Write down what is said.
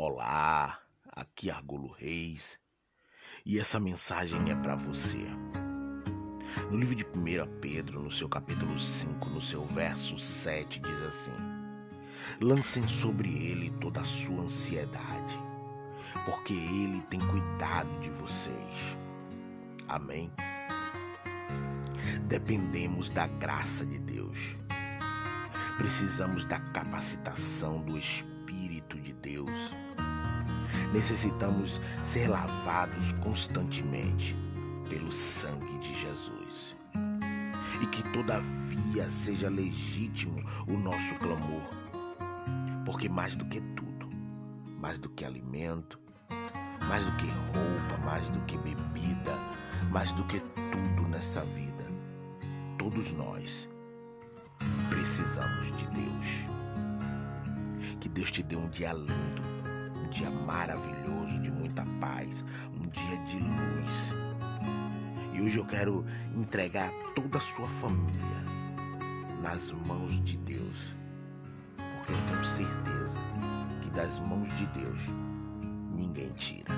Olá, aqui é Argolo Reis e essa mensagem é para você. No livro de 1 Pedro, no seu capítulo 5, no seu verso 7, diz assim: Lancem sobre ele toda a sua ansiedade, porque ele tem cuidado de vocês. Amém. Dependemos da graça de Deus. Precisamos da capacitação do Espírito de Deus. Necessitamos ser lavados constantemente pelo sangue de Jesus. E que todavia seja legítimo o nosso clamor. Porque mais do que tudo, mais do que alimento, mais do que roupa, mais do que bebida, mais do que tudo nessa vida, todos nós precisamos de Deus. Que Deus te dê um dia lindo, um dia maravilhoso, de muita paz, um dia de luz. E hoje eu quero entregar toda a sua família nas mãos de Deus, porque eu tenho certeza que das mãos de Deus ninguém tira.